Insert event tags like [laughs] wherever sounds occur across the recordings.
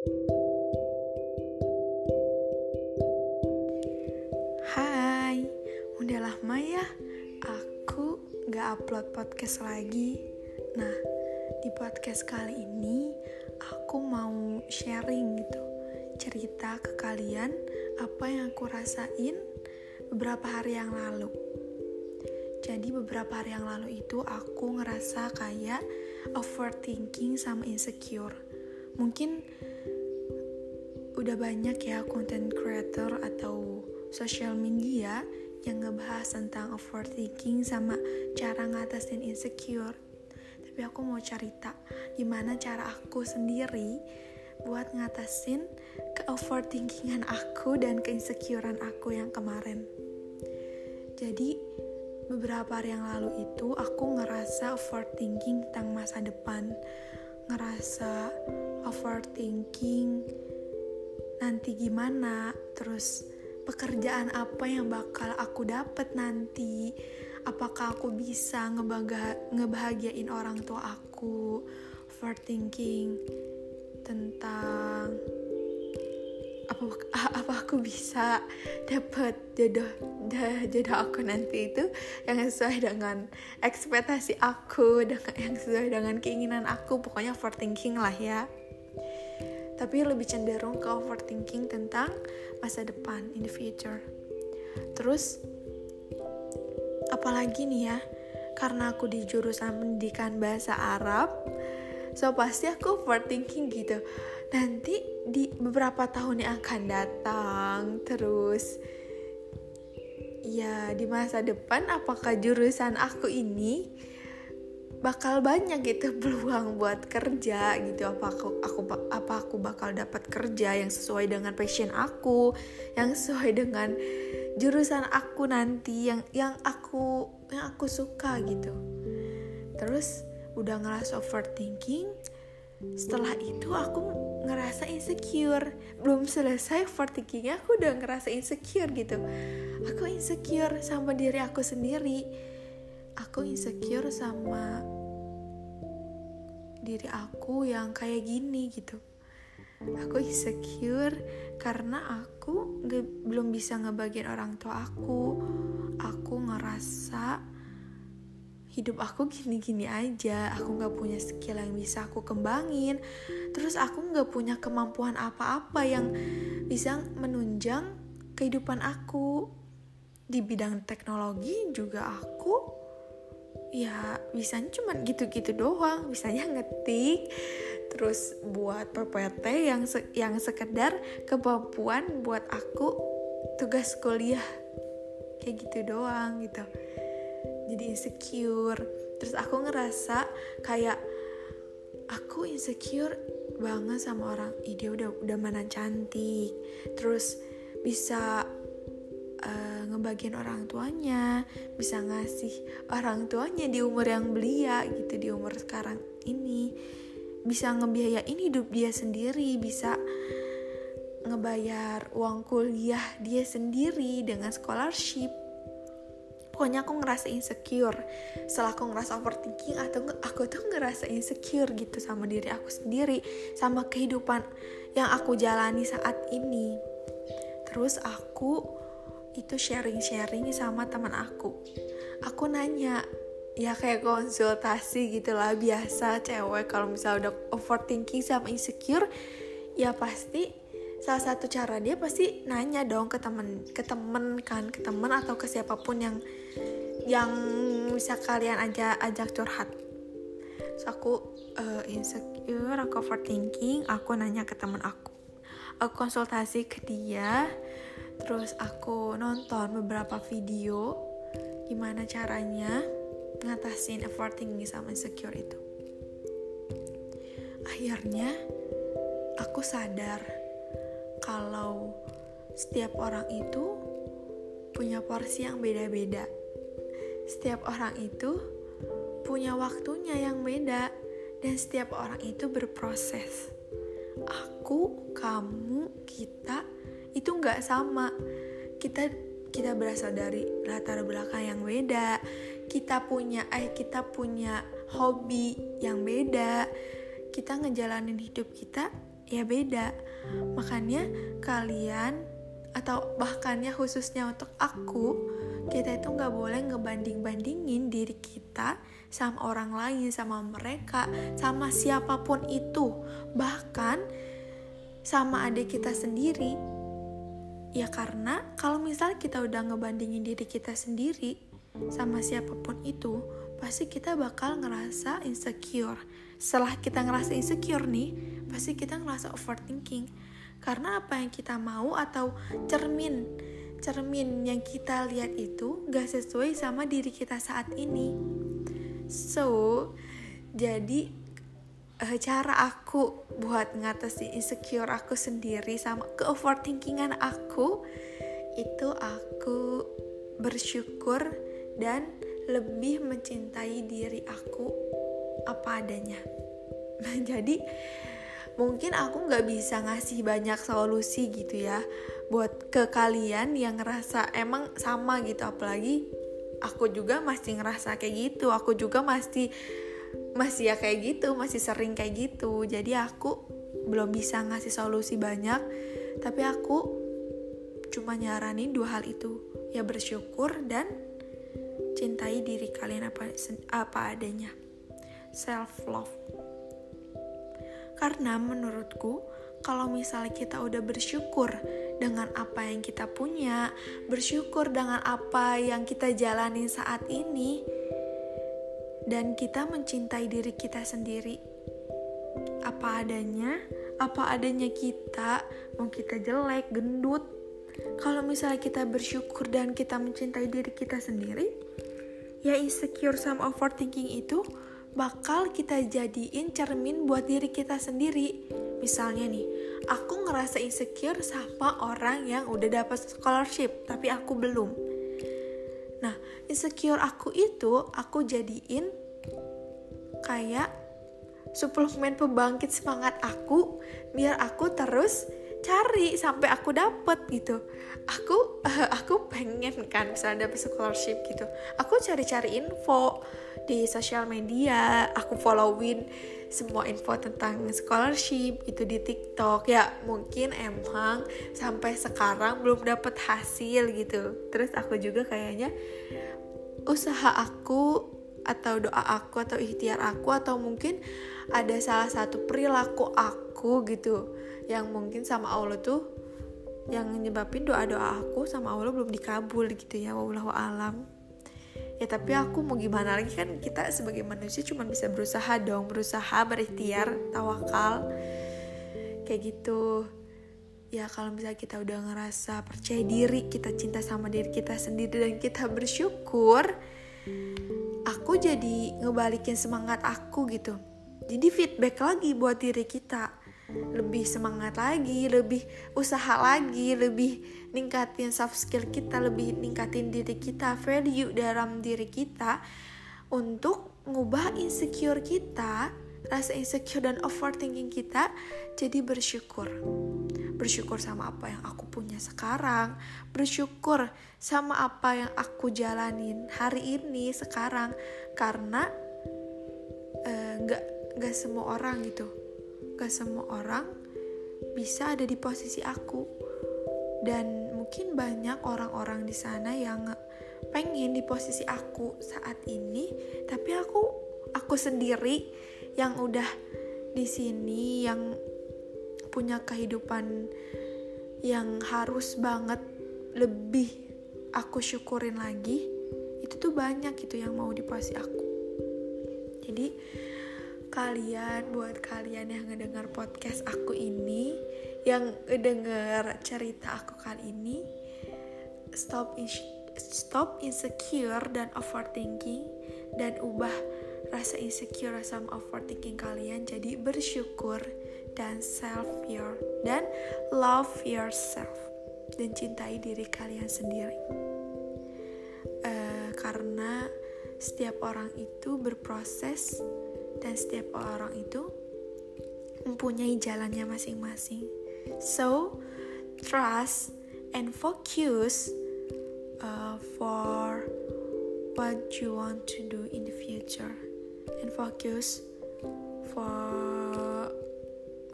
Hai, udah lama ya aku gak upload podcast lagi. Nah, di podcast kali ini aku mau sharing gitu, cerita ke kalian apa yang aku rasain beberapa hari yang lalu. Jadi beberapa hari yang lalu itu aku ngerasa kayak overthinking sama insecure. Mungkin udah banyak ya content creator atau social media yang ngebahas tentang overthinking sama cara ngatasin insecure. Tapi aku mau cerita gimana cara aku sendiri buat ngatasin ke overthinkingan aku dan keinsecurean aku yang kemarin. Jadi beberapa hari yang lalu itu aku ngerasa overthinking tentang masa depan. Ngerasa overthinking nanti gimana, terus pekerjaan apa yang bakal aku dapat nanti? Apakah aku bisa ngebaga ngebahagiain orang tua aku? Overthinking tentang apa [laughs] apa aku bisa dapat jodoh jodoh aku nanti itu yang sesuai dengan ekspektasi aku dengan yang sesuai dengan keinginan aku. Pokoknya overthinking lah ya tapi lebih cenderung ke overthinking tentang masa depan in the future. Terus apalagi nih ya, karena aku di jurusan pendidikan bahasa Arab, so pasti aku overthinking gitu. Nanti di beberapa tahun yang akan datang, terus ya di masa depan apakah jurusan aku ini bakal banyak gitu [laughs] peluang buat kerja gitu. Apa aku aku apa aku bakal dapat kerja yang sesuai dengan passion aku yang sesuai dengan jurusan aku nanti yang yang aku yang aku suka gitu. Terus udah ngerasa overthinking. Setelah itu aku ngerasa insecure. Belum selesai overthinkingnya aku udah ngerasa insecure gitu. Aku insecure sama diri aku sendiri aku insecure sama diri aku yang kayak gini gitu. Aku insecure karena aku belum bisa ngebagian orang tua aku. Aku ngerasa hidup aku gini-gini aja. Aku gak punya skill yang bisa aku kembangin. Terus aku gak punya kemampuan apa-apa yang bisa menunjang kehidupan aku. Di bidang teknologi juga aku ya bisanya cuma gitu-gitu doang bisanya ngetik terus buat PPT yang se yang sekedar kemampuan buat aku tugas kuliah. Kayak gitu doang gitu. Jadi insecure. Terus aku ngerasa kayak aku insecure banget sama orang. Ide udah udah mana cantik. Terus bisa uh, ngebagian orang tuanya bisa ngasih orang tuanya di umur yang belia gitu di umur sekarang ini. Bisa ngebiayain hidup dia sendiri bisa ngebayar uang kuliah dia sendiri dengan scholarship. Pokoknya aku ngerasa insecure. Setelah aku ngerasa overthinking atau aku tuh ngerasa insecure gitu sama diri aku sendiri sama kehidupan yang aku jalani saat ini. Terus aku itu sharing-sharing sama teman aku. Aku nanya ya kayak konsultasi gitulah biasa cewek kalau misalnya udah overthinking sama insecure ya pasti salah satu cara dia pasti nanya dong ke temen ke temen kan ke temen atau ke siapa pun yang yang bisa kalian aja ajak curhat. So aku uh, insecure aku overthinking aku nanya ke temen aku. Aku konsultasi ke dia Terus aku nonton beberapa video gimana caranya ngatasin overthinking sama insecure itu. Akhirnya aku sadar kalau setiap orang itu punya porsi yang beda-beda. Setiap orang itu punya waktunya yang beda dan setiap orang itu berproses. Aku, kamu, kita nggak sama. Kita kita berasal dari latar belakang yang beda. Kita punya eh kita punya hobi yang beda. Kita ngejalanin hidup kita ya beda. Makanya kalian atau bahkannya khususnya untuk aku kita itu nggak boleh ngebanding-bandingin diri kita sama orang lain sama mereka sama siapa pun itu. Bahkan sama adik kita sendiri ya karena kalau misal kita udah ngebandingin diri kita sendiri sama siapa pun itu pasti kita bakal ngerasa insecure. Setelah kita ngerasa insecure nih pasti kita ngerasa overthinking. Karena apa yang kita mau atau cermin cermin yang kita lihat itu gak sesuai sama diri kita saat ini. So jadi uh, cara aku buat ngatasi insecure aku sendiri sama ke overthinkingan aku itu aku bersyukur dan lebih mencintai diri aku apa adanya. [laughs] Jadi mungkin aku nggak bisa ngasih banyak solusi gitu ya buat ke kalian yang ngerasa emang sama gitu. Apalagi aku juga masih ngerasa kayak gitu. Aku juga masih masih ya kayak gitu masih sering kayak gitu. Jadi aku belum bisa ngasih solusi banyak tapi aku cuma nyaranin dua hal itu. Ya bersyukur dan cintai diri kalian apa apa adanya. Self love karena menurutku, kalau misalnya kita udah bersyukur dengan apa yang kita punya, bersyukur dengan apa yang kita jalani saat ini, dan kita mencintai diri kita sendiri, apa adanya, apa adanya kita, mau kita jelek, gendut, kalau misalnya kita bersyukur dan kita mencintai diri kita sendiri, ya insecure sama overthinking itu bakal kita jadiin cermin buat diri kita sendiri. Misalnya nih, aku ngerasa insecure sama orang yang udah dapat scholarship, tapi aku belum. Nah, insecure aku itu aku jadiin kayak suplemen pembangkit semangat aku biar aku terus cari sampai aku dapet gitu. Aku uh, aku pengen kan bisa dapet scholarship gitu. Aku cari-cari info di sosial media aku followin semua info tentang scholarship itu di TikTok. Ya mungkin emang sampai sekarang belum dapet hasil gitu. Terus aku juga kayaknya usaha aku atau doa aku atau ikhtiar aku atau mungkin ada salah satu perilaku aku gitu yang mungkin sama Allah tuh yang nyebabin doa-doa aku sama Allah belum dikabul gitu ya wallahu alam. Ya tapi aku mau gimana lagi kan kita sebagai manusia cuma bisa berusaha dong berusaha berikhtiar tawakal kayak gitu ya kalau misalnya kita udah ngerasa percaya diri kita cinta sama diri kita sendiri dan kita bersyukur aku jadi ngebalikin semangat aku gitu. Jadi feedback lagi buat diri kita. Lebih semangat lagi, lebih usaha lagi, lebih ningkatin soft skill kita, lebih ningkatin diri kita, value dalam diri kita. Untuk ngubah insecure kita, rasa insecure dan overthinking kita jadi bersyukur. Bersyukur sama apa yang aku punya sekarang, bersyukur sama apa yang aku jalanin hari ini sekarang. Karena eh, nggak uh, nggak semua orang gitu. Gak semua orang bisa ada di posisi aku. Dan mungkin banyak orang-orang di sana yang pengen di posisi aku saat ini. Tapi aku aku sendiri yang udah di sini yang punya kehidupan yang harus banget lebih aku syukurin lagi itu tuh banyak gitu yang mau di posisi aku. Jadi kalian buat kalian yang ngedengar podcast aku ini yang ngedengar cerita aku kali ini stop stop insecure dan overthinking dan ubah rasa insecure sama overthinking kalian. Jadi bersyukur dan self your dan love yourself dan cintai diri kalian sendiri uh, karena setiap orang itu berproses dan setiap orang itu mempunyai jalannya masing-masing. So, trust and focus uh, for what you want to do in the future, and focus for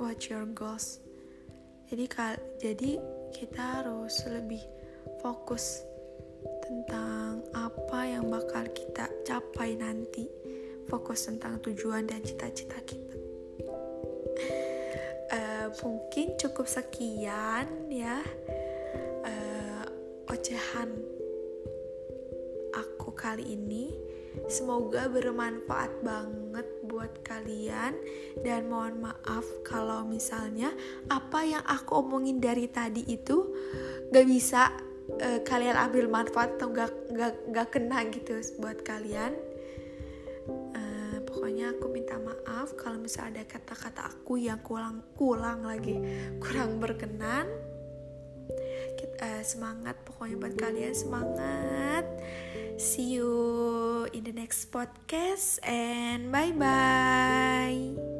watch your goals. Jadi jadi kita harus lebih fokus tentang apa yang bakal kita capai nanti. Fokus tentang tujuan dan cita-cita kita. Uh, [laughs] mungkin cukup sekian ya uh, ocehan aku kali ini semoga bermanfaat banget buat kalian. Dan mohon maaf kalau misalnya apa yang aku omongin dari tadi itu gak bisa uh, kalian ambil manfaat atau gak, gak, gak kena gitu buat kalian. Uh, pokoknya aku minta maaf kalau misalnya ada kata-kata aku yang kurang kurang lagi kurang berkenan. Uh, semangat pokoknya buat kalian semangat see you in the next podcast and bye bye